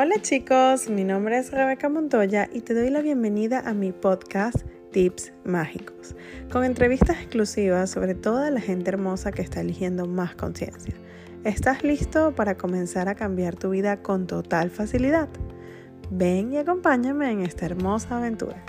Hola chicos, mi nombre es Rebeca Montoya y te doy la bienvenida a mi podcast Tips Mágicos, con entrevistas exclusivas sobre toda la gente hermosa que está eligiendo más conciencia. ¿Estás listo para comenzar a cambiar tu vida con total facilidad? Ven y acompáñame en esta hermosa aventura.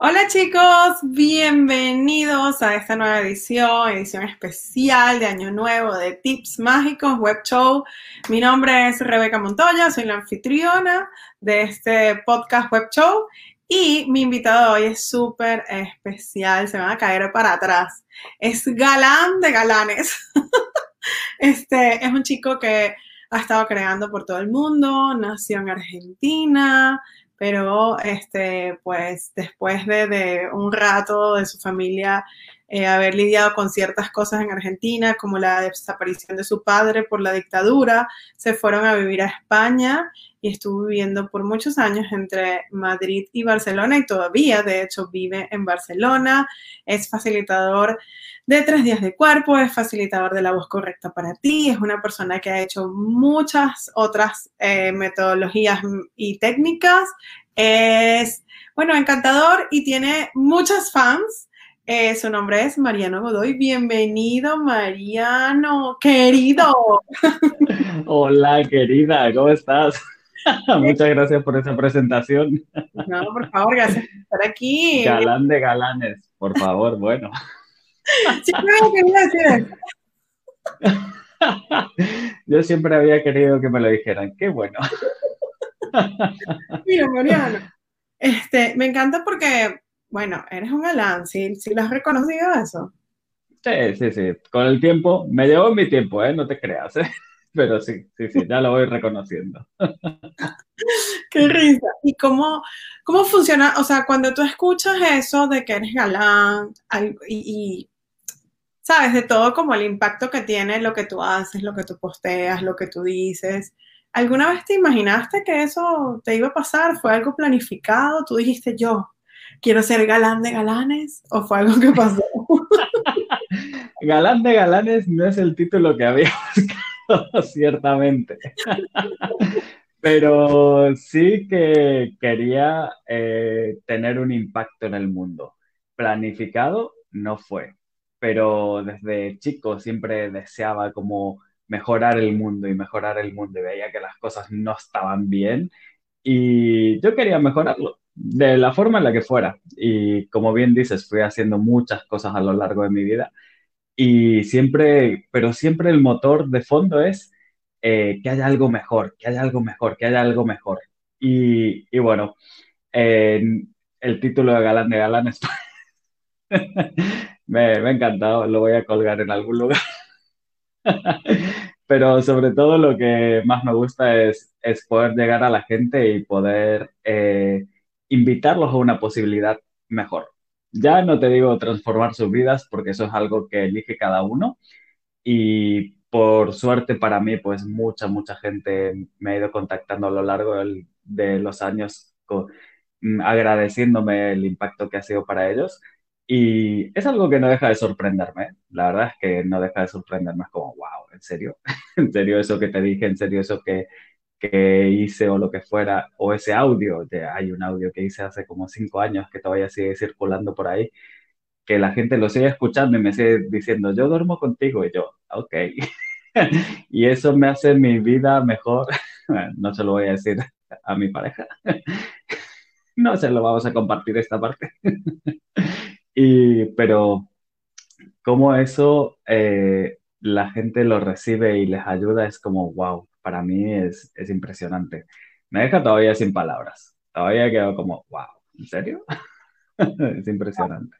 Hola chicos, bienvenidos a esta nueva edición, edición especial de Año Nuevo de Tips Mágicos Web Show. Mi nombre es Rebeca Montoya, soy la anfitriona de este podcast Web Show y mi invitado hoy es súper especial, se van a caer para atrás. Es galán de galanes. Este es un chico que ha estado creando por todo el mundo, nació en Argentina, pero este, pues después de, un rato de su familia eh, haber lidiado con ciertas cosas en Argentina, como la desaparición de su padre por la dictadura, se fueron a vivir a España y estuvo viviendo por muchos años entre Madrid y Barcelona y todavía, de hecho, vive en Barcelona, es facilitador de tres días de cuerpo, es facilitador de la voz correcta para ti, es una persona que ha hecho muchas otras eh, metodologías y técnicas, es, bueno, encantador y tiene muchas fans. Eh, su nombre es Mariano Godoy. Bienvenido, Mariano, querido. Hola, querida, ¿cómo estás? Muchas gracias por esa presentación. No, por favor, gracias por estar aquí. Galán de galanes, por favor, bueno. Yo siempre había querido que me lo dijeran. Qué bueno. Mira, Mariano, este, me encanta porque, bueno, eres un galán, ¿sí, ¿Sí lo has reconocido eso? Sí, sí, sí. Con el tiempo, me llevó mi tiempo, ¿eh? No te creas, ¿eh? Pero sí, sí, sí, ya lo voy reconociendo. Qué risa. ¿Y cómo, cómo funciona? O sea, cuando tú escuchas eso de que eres galán y sabes, de todo como el impacto que tiene lo que tú haces, lo que tú posteas, lo que tú dices. ¿Alguna vez te imaginaste que eso te iba a pasar? ¿Fue algo planificado? ¿Tú dijiste yo quiero ser galán de galanes? ¿O fue algo que pasó? galán de galanes no es el título que había buscado, ciertamente. Pero sí que quería eh, tener un impacto en el mundo. Planificado no fue pero desde chico siempre deseaba como mejorar el mundo y mejorar el mundo y veía que las cosas no estaban bien y yo quería mejorarlo de la forma en la que fuera. Y como bien dices, fui haciendo muchas cosas a lo largo de mi vida y siempre, pero siempre el motor de fondo es eh, que haya algo mejor, que haya algo mejor, que haya algo mejor. Y, y bueno, el título de Galán de Galán es Me, me ha encantado, lo voy a colgar en algún lugar. Pero sobre todo lo que más me gusta es, es poder llegar a la gente y poder eh, invitarlos a una posibilidad mejor. Ya no te digo transformar sus vidas porque eso es algo que elige cada uno y por suerte para mí pues mucha, mucha gente me ha ido contactando a lo largo de los años mm, agradeciéndome el impacto que ha sido para ellos y es algo que no deja de sorprenderme. La verdad es que no deja de sorprenderme. Es como, wow, ¿en serio? ¿En serio eso que te dije? ¿En serio eso que, que hice o lo que fuera? O ese audio, hay un audio que hice hace como cinco años que todavía sigue circulando por ahí, que la gente lo sigue escuchando y me sigue diciendo, yo duermo contigo. Y yo, ok. y eso me hace mi vida mejor. no se lo voy a decir a mi pareja. no se lo vamos a compartir esta parte. Y, pero cómo eso eh, la gente lo recibe y les ayuda es como, wow, para mí es, es impresionante. Me deja todavía sin palabras. Todavía quedo como, wow, ¿en serio? es impresionante.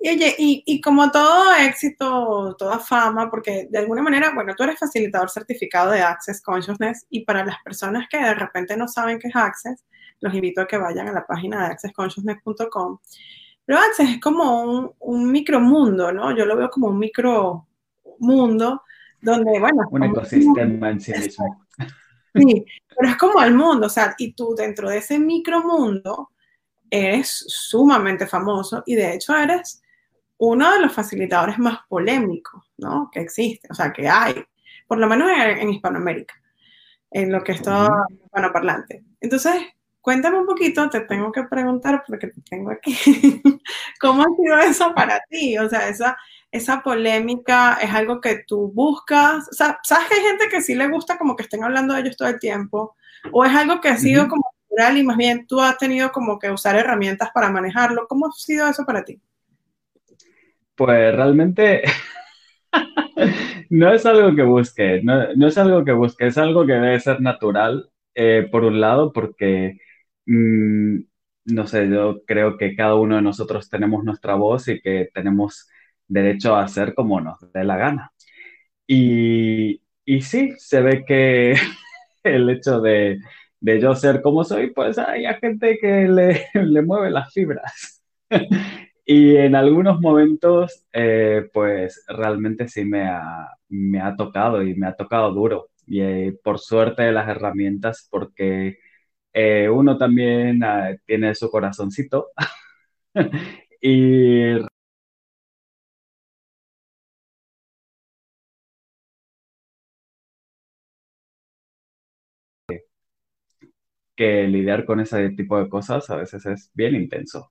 Y oye, y, y, como todo éxito, toda fama, porque de alguna manera, bueno, tú eres facilitador certificado de Access Consciousness y para las personas que de repente no saben qué es Access, los invito a que vayan a la página de accessconsciousness.com pero Access es como un, un micromundo, ¿no? Yo lo veo como un micromundo donde, bueno... Un ecosistema en sí mismo. Sí, pero es como el mundo, o sea, y tú dentro de ese micromundo eres sumamente famoso y de hecho eres uno de los facilitadores más polémicos, ¿no? Que existe, o sea, que hay, por lo menos en, Hispanoamérica, en lo que es todo hispanoparlante. Entonces, cuéntame un poquito, te tengo que preguntar porque te tengo aquí, ¿cómo ha sido eso para ti? O sea, esa, esa polémica es algo que tú buscas, o sea, ¿sabes que hay gente que sí le gusta como que estén hablando de ellos todo el tiempo? ¿O es algo que ha sido como natural y más bien tú has tenido como que usar herramientas para manejarlo? ¿Cómo ha sido eso para ti? Pues realmente no es algo que busque, no, es algo que busque, es algo que debe ser natural, eh, por un lado, porque, mm, no sé, yo creo que cada uno de nosotros tenemos nuestra voz y que tenemos derecho a hacer como nos dé la gana. Y, y sí, se ve que el hecho de, de, yo ser como soy, pues hay gente que le, le mueve las fibras. Y en algunos momentos, eh, pues realmente sí me ha, me ha tocado y me ha tocado duro. Y eh, por suerte de las herramientas, porque eh, uno también ah, tiene su corazoncito. y que lidiar con ese tipo de cosas a veces es bien intenso.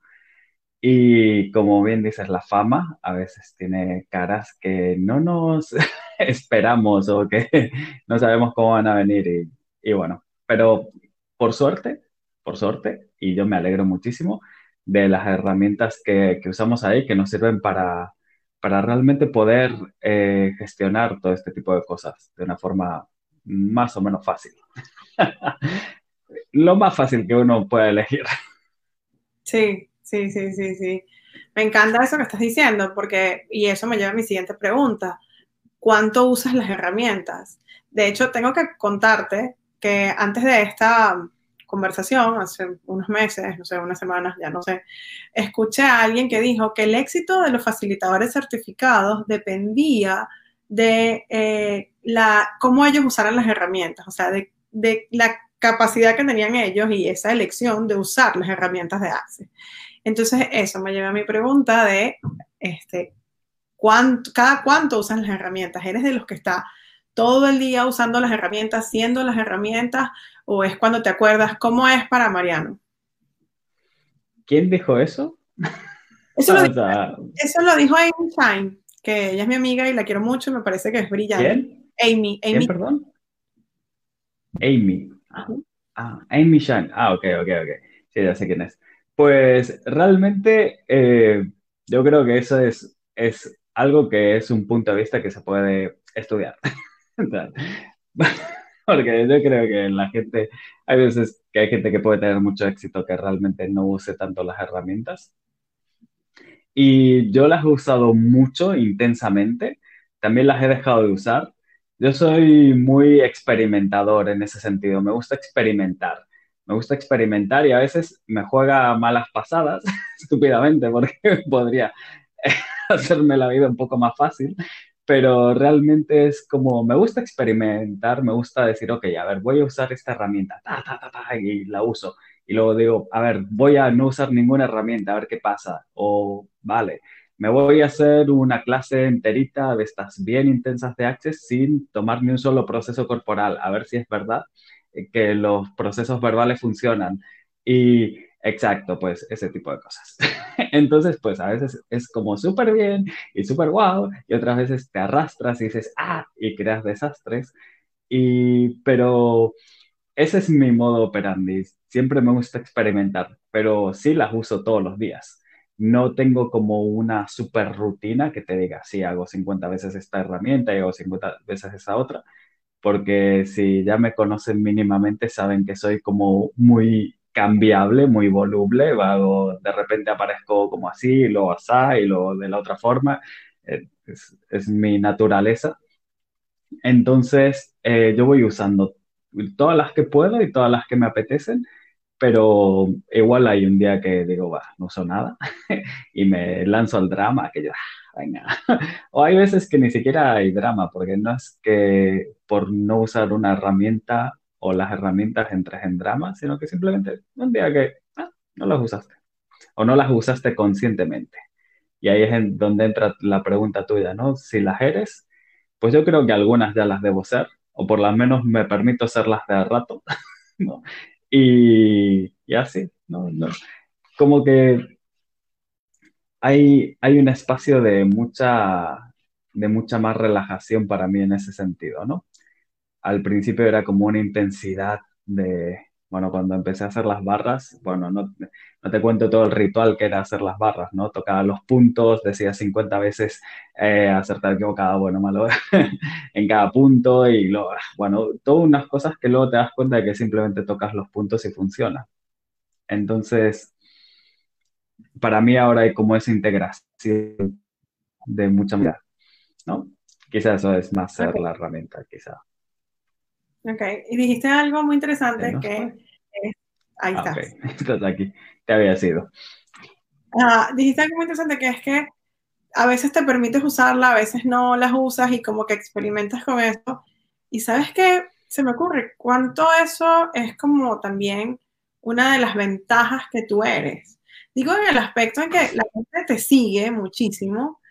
Y como bien dices, la fama a veces tiene caras que no nos esperamos o que no sabemos cómo van a venir. Y, bueno, pero por suerte, por suerte, y yo me alegro muchísimo de las herramientas que, usamos ahí que nos sirven para, para realmente poder eh, gestionar todo este tipo de cosas de una forma más o menos fácil. Lo más fácil que uno pueda elegir. Sí, Sí, sí, sí, sí. Me encanta eso que estás diciendo, porque, y eso me lleva a mi siguiente pregunta. ¿Cuánto usas las herramientas? De hecho, tengo que contarte que antes de esta conversación, hace unos meses, no sé, unas semanas, ya no sé, escuché a alguien que dijo que el éxito de los facilitadores certificados dependía de eh, la, cómo ellos usaran las herramientas, o sea, de, la capacidad que tenían ellos y esa elección de usar las herramientas de Access. Entonces, eso me lleva a mi pregunta de, este, ¿cuánto, ¿cada cuánto usas las herramientas? ¿Eres de los que está todo el día usando las herramientas, haciendo las herramientas, o es cuando te acuerdas cómo es para Mariano? ¿Quién dijo eso? Eso, lo, dijo, eso lo dijo Amy Shine, que ella es mi amiga y la quiero mucho, me parece que es brillante. ¿Quién? Amy. Amy. ¿Quién, perdón? Amy. Ah, Amy Shine. Ah, ok, ok, ok. Sí, ya sé quién es. Pues realmente eh, yo creo que eso es, es algo que es un punto de vista que se puede estudiar. Porque yo creo que la gente, hay veces que hay gente que puede tener mucho éxito que realmente no use tanto las herramientas. Y yo las he usado mucho, intensamente. También las he dejado de usar. Yo soy muy experimentador en ese sentido. Me gusta experimentar me gusta experimentar y a veces me juega malas pasadas, estúpidamente, porque podría hacerme la vida un poco más fácil, pero realmente es como, me gusta experimentar, me gusta decir, ok, a ver, voy a usar esta herramienta, ta, ta, ta, y la uso. Y luego digo, a ver, voy a no usar ninguna herramienta, a ver qué pasa. O, vale, me voy a hacer una clase enterita de estas bien intensas de Access sin tomar ni un solo proceso corporal, a ver si es verdad que los procesos verbales funcionan. Y exacto, pues ese tipo de cosas. Entonces, pues a veces es como súper bien y súper guau, y otras veces te arrastras y dices, ah, y creas desastres. Y, pero ese es mi modo operandi. Siempre me gusta experimentar, pero sí las uso todos los días. No tengo como una super rutina que te diga, sí, hago 50 veces esta herramienta y hago 50 veces esa otra, porque si ya me conocen mínimamente saben que soy como muy cambiable, muy voluble, de repente aparezco como así, luego así, y luego de la otra forma, eh, es, mi naturaleza. Entonces, eh, yo voy usando todas las que puedo y todas las que me apetecen, pero igual hay un día que digo, va, no uso nada, y me lanzo al drama, que yo, venga. O hay veces que ni siquiera hay drama, porque no es que por no usar una herramienta o las herramientas entres en drama, sino que simplemente un día que ah, no las usaste o no las usaste conscientemente. Y ahí es donde entra la pregunta tuya, ¿no? Si las eres, pues yo creo que algunas ya las debo ser, o por lo menos me permito serlas de rato, ¿no? Y, y así, ¿no? ¿no? Como que hay, hay un espacio de mucha, de mucha más relajación para mí en ese sentido, ¿no? Al principio era como una intensidad de, bueno, cuando empecé a hacer las barras, bueno, no, no te cuento todo el ritual que era hacer las barras, ¿no? Tocaba los puntos, decía 50 veces eh, acertar equivocado, bueno, malo, en cada punto y luego, bueno, todas unas cosas que luego te das cuenta de que simplemente tocas los puntos y funciona. Entonces, para mí ahora hay como esa integración de mucha mirada, ¿no? Quizás eso es más ser la herramienta, quizá. Ok, y dijiste algo muy interesante que ahí ah, está. Estás aquí, te había sido. Ah, dijiste algo muy interesante que es que a veces te permites usarla, a veces no las usas y como que experimentas con esto. Y sabes qué, se me ocurre, cuánto eso es como también una de las ventajas que tú eres. Digo en el aspecto en que la gente te sigue muchísimo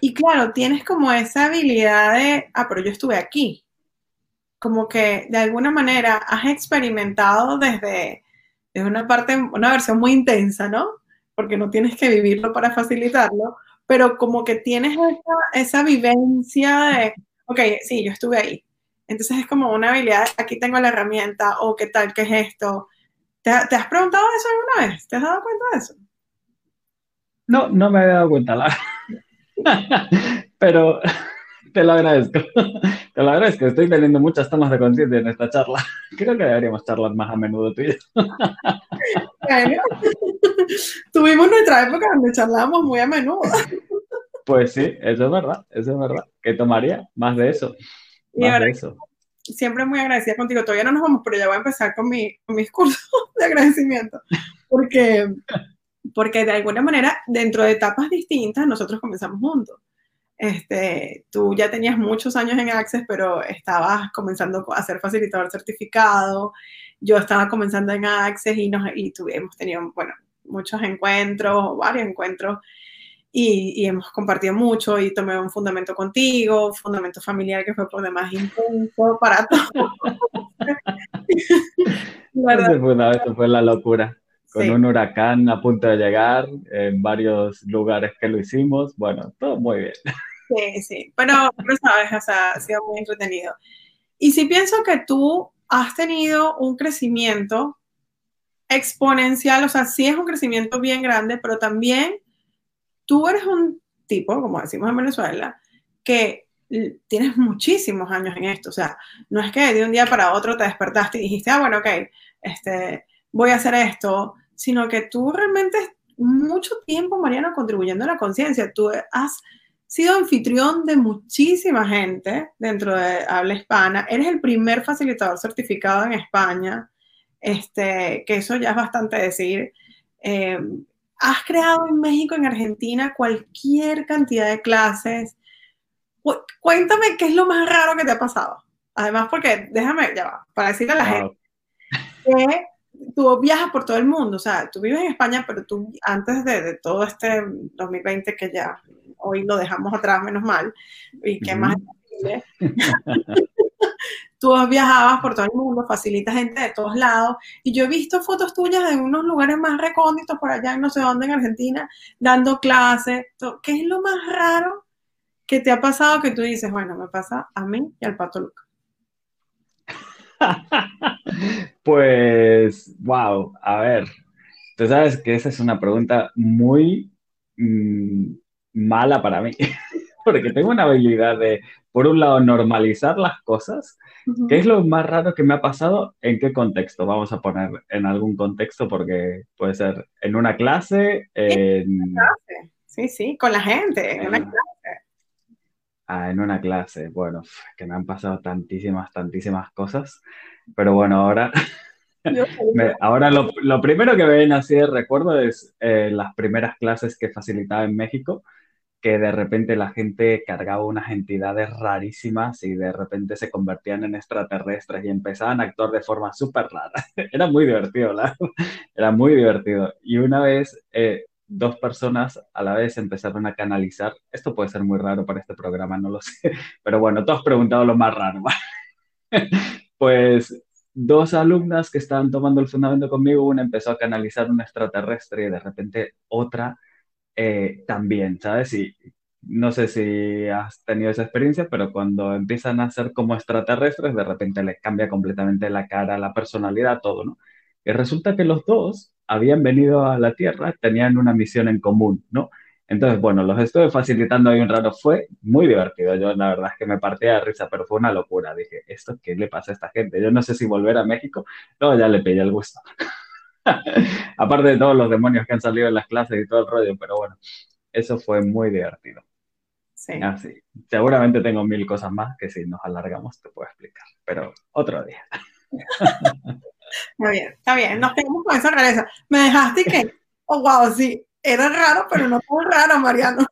y claro, tienes como esa habilidad de, ah, pero yo estuve aquí. Como que de alguna manera has experimentado desde, desde una parte, una versión muy intensa, ¿no? Porque no tienes que vivirlo para facilitarlo, pero como que tienes esa, esa vivencia de, ok, sí, yo estuve ahí. Entonces es como una habilidad, aquí tengo la herramienta, o qué tal, qué es esto. ¿Te, ¿Te, has preguntado eso alguna vez? ¿Te has dado cuenta de eso? No, no me había dado cuenta, la... pero te lo agradezco. Te lo agradezco. Estoy teniendo muchas tomas de conciencia en esta charla. Creo que deberíamos charlar más a menudo tú y yo. Bueno, tuvimos nuestra época donde charlábamos muy a menudo. Pues sí, eso es verdad, eso es verdad. ¿Qué tomaría? Más de eso. Más de eso. Siempre muy agradecida contigo. Todavía no nos vamos, pero ya voy a empezar con, mi, con mis cursos de agradecimiento. Porque porque de alguna manera, dentro de etapas distintas, nosotros comenzamos juntos. Este, tú ya tenías muchos años en Access, pero estabas comenzando a ser facilitador certificado. Yo estaba comenzando en Access y, nos, y tuvimos tenido, bueno, muchos encuentros, varios encuentros, y, y, hemos compartido mucho y tomé un fundamento contigo, un fundamento familiar que fue por demás intenso para todos. Ese fue la locura con un huracán a punto de llegar, en varios lugares que lo hicimos, bueno, todo muy bien. Sí, sí, pero, pero sabes, o sea, ha sido muy entretenido. Y si pienso que tú has tenido un crecimiento exponencial, o sea, sí es un crecimiento bien grande, pero también tú eres un tipo, como decimos en Venezuela, que tienes muchísimos años en esto, o sea, no es que de un día para otro te despertaste y dijiste, ah, bueno, ok, este, voy a hacer esto, sino que tú realmente mucho tiempo, Mariano, contribuyendo a la conciencia. Tú has sido anfitrión de muchísima gente dentro de habla hispana. Eres el primer facilitador certificado en España, este, que eso ya es bastante decir. Eh, has creado en México, en Argentina, cualquier cantidad de clases. Cuéntame qué es lo más raro que te ha pasado. Además, porque déjame, ya va, para decirle a la gente que tú viajas por todo el mundo, o sea, tú vives en España, pero tú antes de, todo este 2020 que ya hoy lo dejamos atrás, menos mal, y que más tú viajabas por todo el mundo, facilitas gente de todos lados, y yo he visto fotos tuyas en unos lugares más recónditos por allá, en no sé dónde, en Argentina, dando clases. ¿Qué es lo más raro que te ha pasado que tú dices, bueno, me pasa a mí y al Pato Luca? pues, wow, a ver, tú sabes que esa es una pregunta muy mm, mala para mí, porque tengo una habilidad de, por un lado, normalizar las cosas. ¿Qué es lo más raro que me ha pasado? ¿En qué contexto? Vamos a poner en algún contexto porque puede ser en una clase, en... Sí, sí, con la gente, en una clase. Ah, en una clase, bueno, que me han pasado tantísimas, tantísimas cosas, pero bueno, ahora, ahora lo, lo, primero que me viene así de recuerdo es eh, las primeras clases que facilitaba en México, que de repente la gente cargaba unas entidades rarísimas y de repente se convertían en extraterrestres y empezaban a actuar de forma súper rara. Era muy divertido, ¿verdad? Era muy divertido. Y una vez... Eh, dos personas a la vez empezaron a canalizar. Esto puede ser muy raro para este programa, no lo sé. Pero bueno, tú has lo más raro. pues dos alumnas que estaban tomando el fundamento conmigo, una empezó a canalizar un extraterrestre y de repente otra eh, también, ¿sabes? Y no sé si has tenido esa experiencia, pero cuando empiezan a ser como extraterrestres, de repente les cambia completamente la cara, la personalidad, todo, ¿no? Y resulta que los dos habían venido a la Tierra, tenían una misión en común, ¿no? Entonces, bueno, los estuve facilitando ahí un rato, fue muy divertido, yo la verdad es que me partía de risa, pero fue una locura, dije, ¿esto qué le pasa a esta gente? Yo no sé si volver a México, no, ya le pillé el gusto. Aparte de todos los demonios que han salido en las clases y todo el rollo, pero bueno, eso fue muy divertido. Sí. Así. Ah, Seguramente tengo mil cosas más que si nos alargamos te puedo explicar, pero otro día. Está bien, está bien, nos quedamos con esa rareza. Me dejaste que, oh wow, sí, era raro, pero no fue raro, Mariano.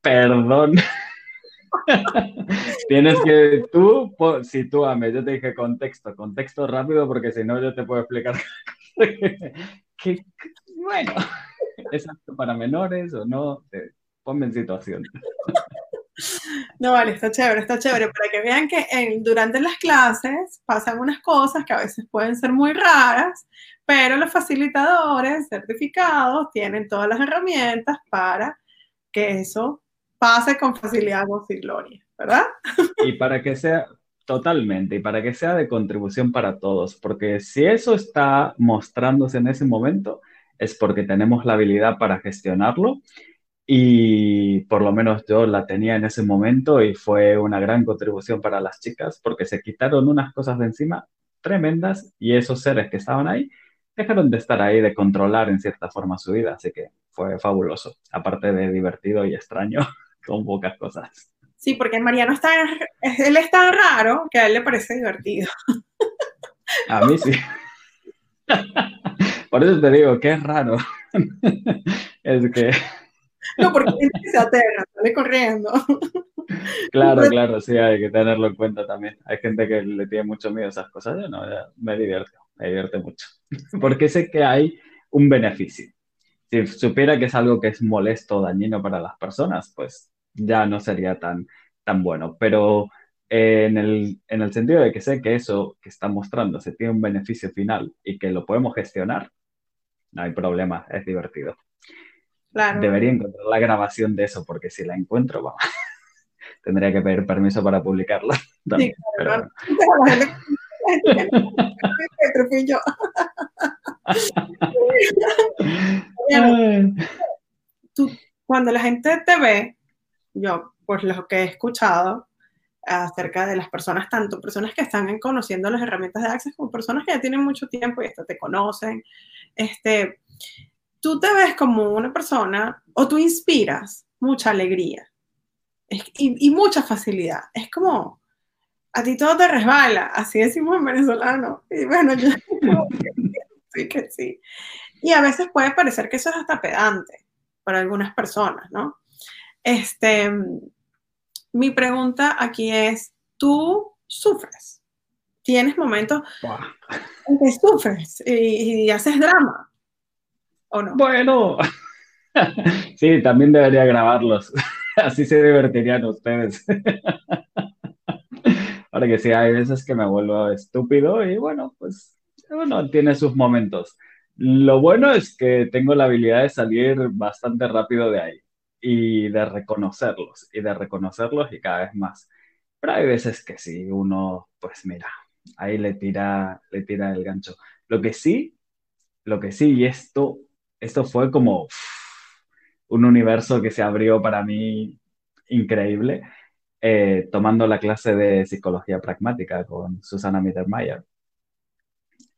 Perdón. Tienes que, tú, sitúame, yo te dije contexto, contexto rápido, porque si no yo te puedo explicar que, bueno, ¿es para menores o no? Ponme en situación. No, vale, está chévere, está chévere, para que vean que durante las clases pasan unas cosas que a veces pueden ser muy raras, pero los facilitadores certificados tienen todas las herramientas para que eso pase con facilidad, voz y gloria, ¿verdad? Y para que sea, totalmente, y para que sea de contribución para todos, porque si eso está mostrándose en ese momento, es porque tenemos la habilidad para gestionarlo y por lo menos yo la tenía en ese momento y fue una gran contribución para las chicas porque se quitaron unas cosas de encima tremendas y esos seres que estaban ahí dejaron de estar ahí, de controlar en cierta forma su vida, así que fue fabuloso, aparte de divertido y extraño, con pocas cosas. Sí, porque Mariano está, él es tan raro que a él le parece divertido. A mí sí. Por eso te digo que es raro. Es que no, porque se aterra, sale corriendo. Claro, claro, sí, hay que tenerlo en cuenta también. Hay gente que le tiene mucho miedo a esas cosas. Yo no, me divierto, me divierte mucho. Porque sé que hay un beneficio. Si supiera que es algo que es molesto o dañino para las personas, pues ya no sería tan, tan bueno. Pero en el, en el sentido de que sé que eso que está mostrando se tiene un beneficio final y que lo podemos gestionar, no hay problema, es divertido. Debería encontrar la grabación de eso, porque si la encuentro, vamos, tendría que pedir permiso para publicarla. sí, pero... cuando la gente te ve, yo, pues lo que he escuchado acerca de las personas, tanto personas que están conociendo las herramientas de Access como personas que ya tienen mucho tiempo y hasta te conocen, este, tú te ves como una persona o tú inspiras mucha alegría y, mucha facilidad. Es como, a ti todo te resbala, así decimos en venezolano. Y bueno, yo sí que sí. Y a veces puede parecer que eso es hasta pedante para algunas personas, ¿no? Este, mi pregunta aquí es, ¿tú sufres? ¿Tienes momentos en que sufres y haces drama? Bueno, sí, también debería grabarlos. Así se divertirían ustedes. Ahora que sí, hay veces que me vuelvo estúpido y bueno, pues uno tiene sus momentos. Lo bueno es que tengo la habilidad de salir bastante rápido de ahí y de reconocerlos y de reconocerlos y cada vez más. Pero hay veces que sí, uno, pues mira, ahí le tira, le tira el gancho. Lo que sí, lo que sí, y esto esto fue como un universo que se abrió para mí increíble, eh, tomando la clase de psicología pragmática con Susana Mittermeier.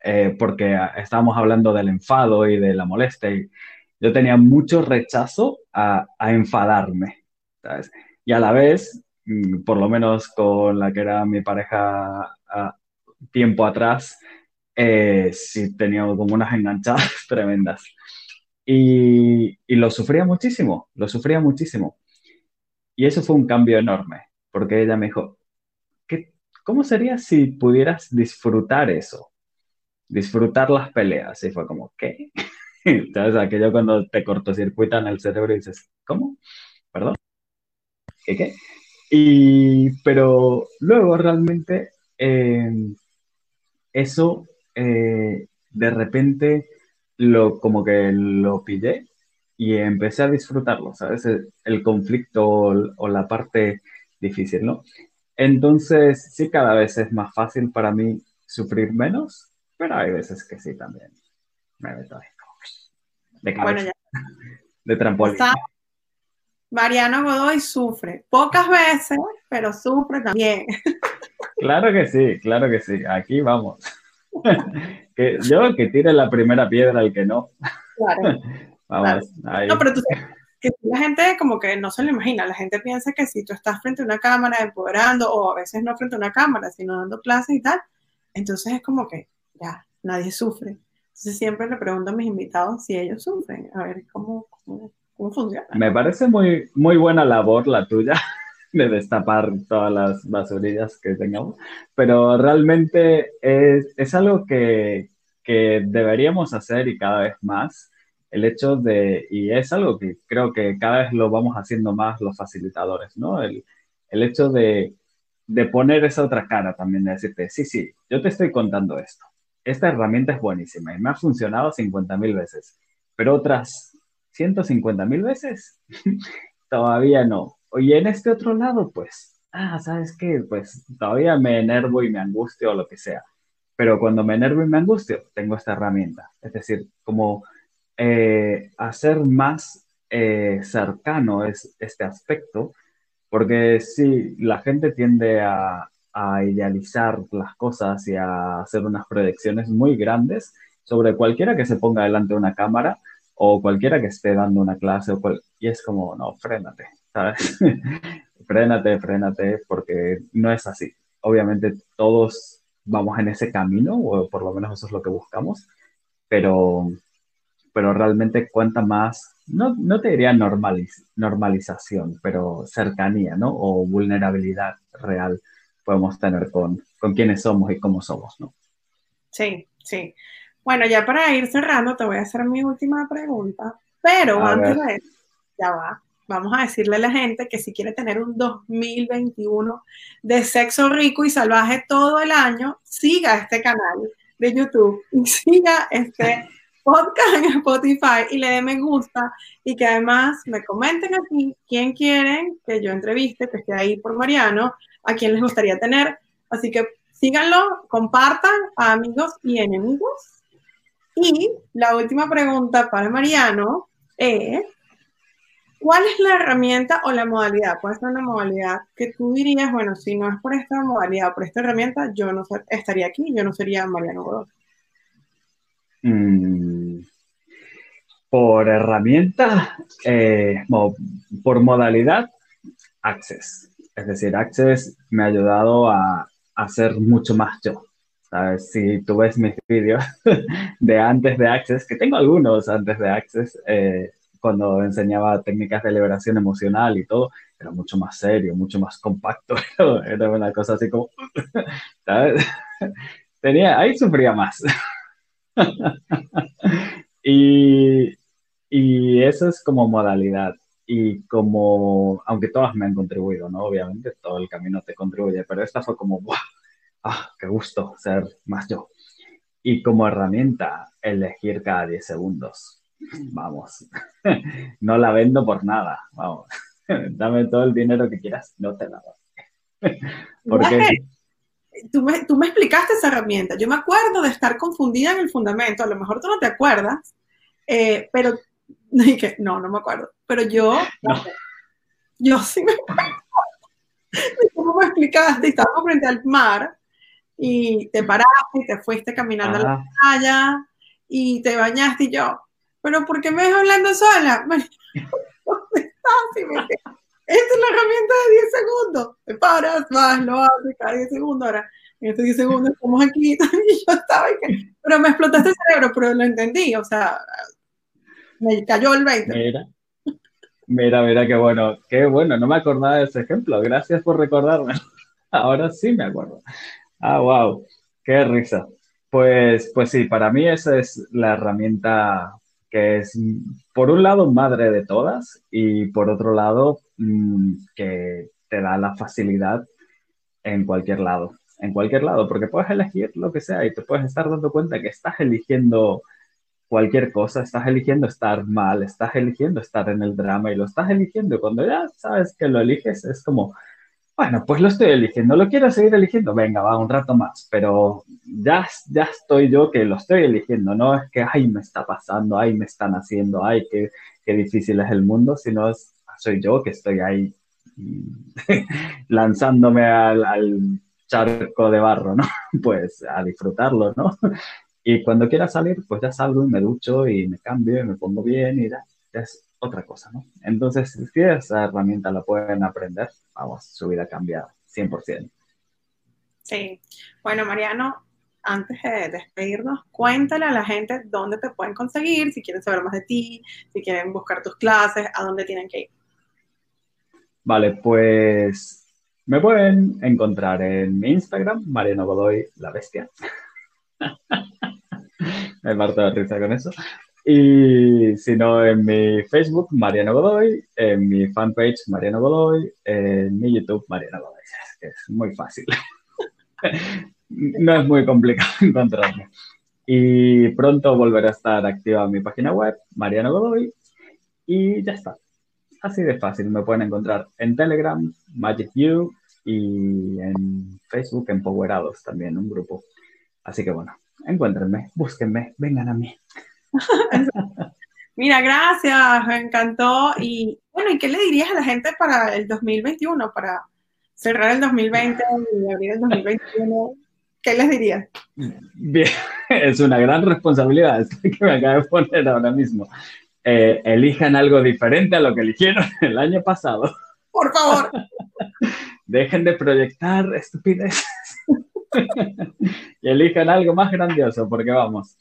Eh, porque estábamos hablando del enfado y de la molestia. Y yo tenía mucho rechazo a, enfadarme, Y a la vez, mm, por lo menos con la que era mi pareja a tiempo atrás, eh, sí tenía como unas enganchadas tremendas. Y, lo sufría muchísimo, lo sufría muchísimo. Y eso fue un cambio enorme, porque ella me dijo, ¿qué, ¿cómo sería si pudieras disfrutar eso? Disfrutar las peleas. Y fue como, ¿qué? ¿Sabes? Aquello cuando te cortocircuitan el cerebro y dices, ¿cómo? ¿Perdón? ¿Qué qué? Y, pero luego realmente eh, eso eh, de repente lo, como que lo pillé y empecé a disfrutarlo, ¿sabes? El, conflicto o, la parte difícil, ¿no? Entonces, sí, cada vez es más fácil para mí sufrir menos, pero hay veces que sí también me meto ahí de cabeza, de trampolín. Mariano Godoy sufre, pocas veces, pero sufre también. Claro que sí, claro que sí, aquí vamos. que yo que tire la primera piedra y que no. Claro. Vamos, No, pero tú que la gente como que no se lo imagina, la gente piensa que si tú estás frente a una cámara empoderando o a veces no frente a una cámara, sino dando clases y tal, entonces es como que ya, nadie sufre. Entonces siempre le pregunto a mis invitados si ellos sufren, a ver cómo, cómo, funciona. Me parece muy, muy buena labor la tuya de destapar todas las basurillas que tengamos, pero realmente es, es algo que, que deberíamos hacer y cada vez más el hecho de, y es algo que creo que cada vez lo vamos haciendo más los facilitadores, ¿no? El, el hecho de, de, poner esa otra cara también, de decirte, sí, sí, yo te estoy contando esto. Esta herramienta es buenísima y me ha funcionado 50.000 veces, pero otras 150.000 veces todavía no. Y en este otro lado, pues, ah, ¿sabes qué? Pues todavía me enervo y me angustio o lo que sea. Pero cuando me enervo y me angustio, tengo esta herramienta. Es decir, como eh, hacer más eh, cercano es, este aspecto, porque si la gente tiende a, idealizar las cosas y a hacer unas proyecciones muy grandes sobre cualquiera que se ponga delante de una cámara o cualquiera que esté dando una clase, o y es como, no, frénate, ¿sabes? frénate, frénate, porque no es así. Obviamente todos vamos en ese camino, o por lo menos eso es lo que buscamos, pero pero realmente cuenta más, no, no te diría normalización, pero cercanía, ¿no? O vulnerabilidad real podemos tener con, con quiénes somos y cómo somos, ¿no? Sí, sí. Bueno, ya para ir cerrando, te voy a hacer mi última pregunta, pero antes de eso, ya va, vamos a decirle a la gente que si quiere tener un 2021 de sexo rico y salvaje todo el año, siga este canal de YouTube y siga este podcast en Spotify y le dé me gusta y que además me comenten aquí quién quieren que yo entreviste, que esté ahí por Mariano, a quién les gustaría tener. Así que síganlo, compartan a amigos y enemigos. Y la última pregunta para Mariano es, ¿cuál es la herramienta o la modalidad? Puede ser una modalidad que tú dirías, bueno, si no es por esta modalidad o por esta herramienta, yo no estaría aquí, yo no sería Mariano Godot. Mm, por herramienta, eh, por modalidad, Access. Es decir, Access me ha ayudado a, ser mucho más yo. ¿Sabes? Si tú ves mis vídeos de antes de Access, que tengo algunos antes de Access, eh, cuando enseñaba técnicas de liberación emocional y todo, era mucho más serio, mucho más compacto. Era una cosa así como, ¿sabes? Tenía, ahí sufría más. y, y eso es como modalidad. Y como, aunque todas me han contribuido, ¿no? Obviamente todo el camino te contribuye, pero esta fue como, ¡buah! ¡Ah, qué gusto ser más yo! Y como herramienta, elegir cada 10 segundos. Vamos, no la vendo por nada, vamos. Dame todo el dinero que quieras, no te la doy. Porque tú me, tú me explicaste esa herramienta. Yo me acuerdo de estar confundida en el fundamento. A lo mejor tú no te acuerdas, eh, pero dije, no, no me acuerdo. Pero yo, yo sí me acuerdo. ¿Cómo me explicaste? Estábamos frente al mar y te paraste y te fuiste caminando a la playa y te bañaste y yo, pero ¿por qué me ves hablando sola? ¿Dónde estás? Esta es la herramienta de 10 segundos. Te paras, vas, lo haces cada 10 segundos. Ahora, en estos 10 segundos estamos aquí y yo estaba ahí. Pero me explotaste el cerebro, pero lo entendí. O sea, me cayó el 20. Mira, mira, mira, qué bueno. Qué bueno, no me acordaba de ese ejemplo. Gracias por recordarme. Ahora sí me acuerdo. Ah, wow. Qué risa. Pues, pues sí, para mí esa es la herramienta que es, por un lado, madre de todas y por otro lado, mm, que te da la facilidad en cualquier lado, en cualquier lado, porque puedes elegir lo que sea y te puedes estar dando cuenta que estás eligiendo cualquier cosa, estás eligiendo estar mal, estás eligiendo estar en el drama y lo estás eligiendo. Cuando ya sabes que lo eliges, es como, bueno, pues lo estoy eligiendo, lo quiero seguir eligiendo, venga, va un rato más, pero ya, ya estoy yo que lo estoy eligiendo, no es que, ay, me está pasando, ay, me están haciendo, ay, qué, qué difícil es el mundo, sino es, soy yo que estoy ahí lanzándome al, al charco de barro, ¿no? Pues a disfrutarlo, ¿no? Y cuando quiera salir, pues ya salgo y me ducho y me cambio y me pongo bien y ya, es otra cosa, ¿no? Entonces, si esa herramienta la pueden aprender, vamos, su vida cambia 100%. Sí. Bueno, Mariano, antes de despedirnos, cuéntale a la gente dónde te pueden conseguir, si quieren saber más de ti, si quieren buscar tus clases, a dónde tienen que ir. Vale, pues me pueden encontrar en mi Instagram, Mariano Godoy, la bestia. me parto de risa con eso. Y si no, en mi Facebook, Mariano Godoy, en mi fanpage, Mariano Godoy, en mi YouTube, Mariano Godoy. Es, muy fácil. no es muy complicado encontrarme. Y pronto volveré a estar activa mi página web, Mariano Godoy, y ya está. Así de fácil. Me pueden encontrar en Telegram, Magic You, y en Facebook, Empowerados también, un grupo. Así que bueno, encuéntrenme, búsquenme, vengan a mí. Mira, gracias, me encantó. Y bueno, ¿y qué le dirías a la gente para el 2021, para cerrar el 2020 y abrir el 2021? ¿Qué les dirías? Bien, es una gran responsabilidad que me acabo de poner ahora mismo. Eh, elijan algo diferente a lo que eligieron el año pasado. Por favor. Dejen de proyectar estupidez y elijan algo más grandioso, porque vamos.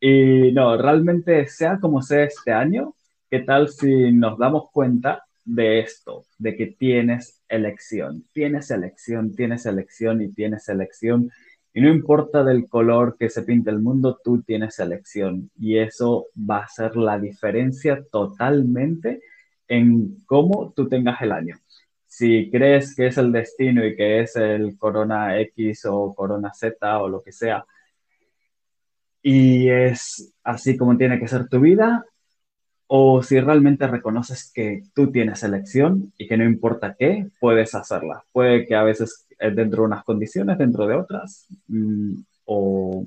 Y no, realmente sea como sea este año, ¿qué tal si nos damos cuenta de esto, de que tienes elección, tienes elección, tienes elección y tienes elección? Y no importa del color que se pinte el mundo, tú tienes elección. Y eso va a ser la diferencia totalmente en cómo tú tengas el año si crees que es el destino y que es el Corona X o Corona Z o lo que sea, y es así como tiene que ser tu vida, o si realmente reconoces que tú tienes elección y que no importa qué, puedes hacerla. Puede que a veces dentro de unas condiciones, dentro de otras, mm, o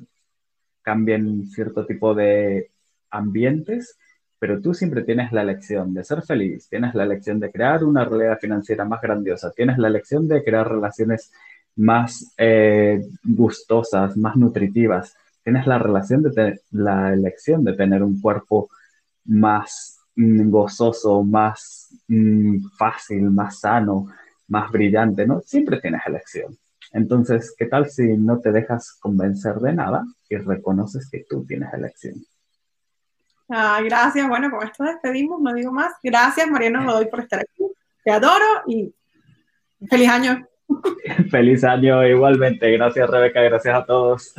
cambien cierto tipo de ambientes, pero tú siempre tienes la elección de ser feliz, tienes la elección de crear una realidad financiera más grandiosa, tienes la elección de crear relaciones más eh, gustosas, más nutritivas, tienes la, relación de la elección de tener un cuerpo más mm, gozoso, más mm, fácil, más sano, más brillante, ¿no? Siempre tienes elección. Entonces, ¿qué tal si no te dejas convencer de nada y reconoces que tú tienes elección? Ah, gracias. Bueno, con esto despedimos, no digo más. Gracias, Mariano Godoy, por estar aquí. Te adoro y feliz año. Feliz año igualmente. Gracias, Rebeca. Gracias a todos.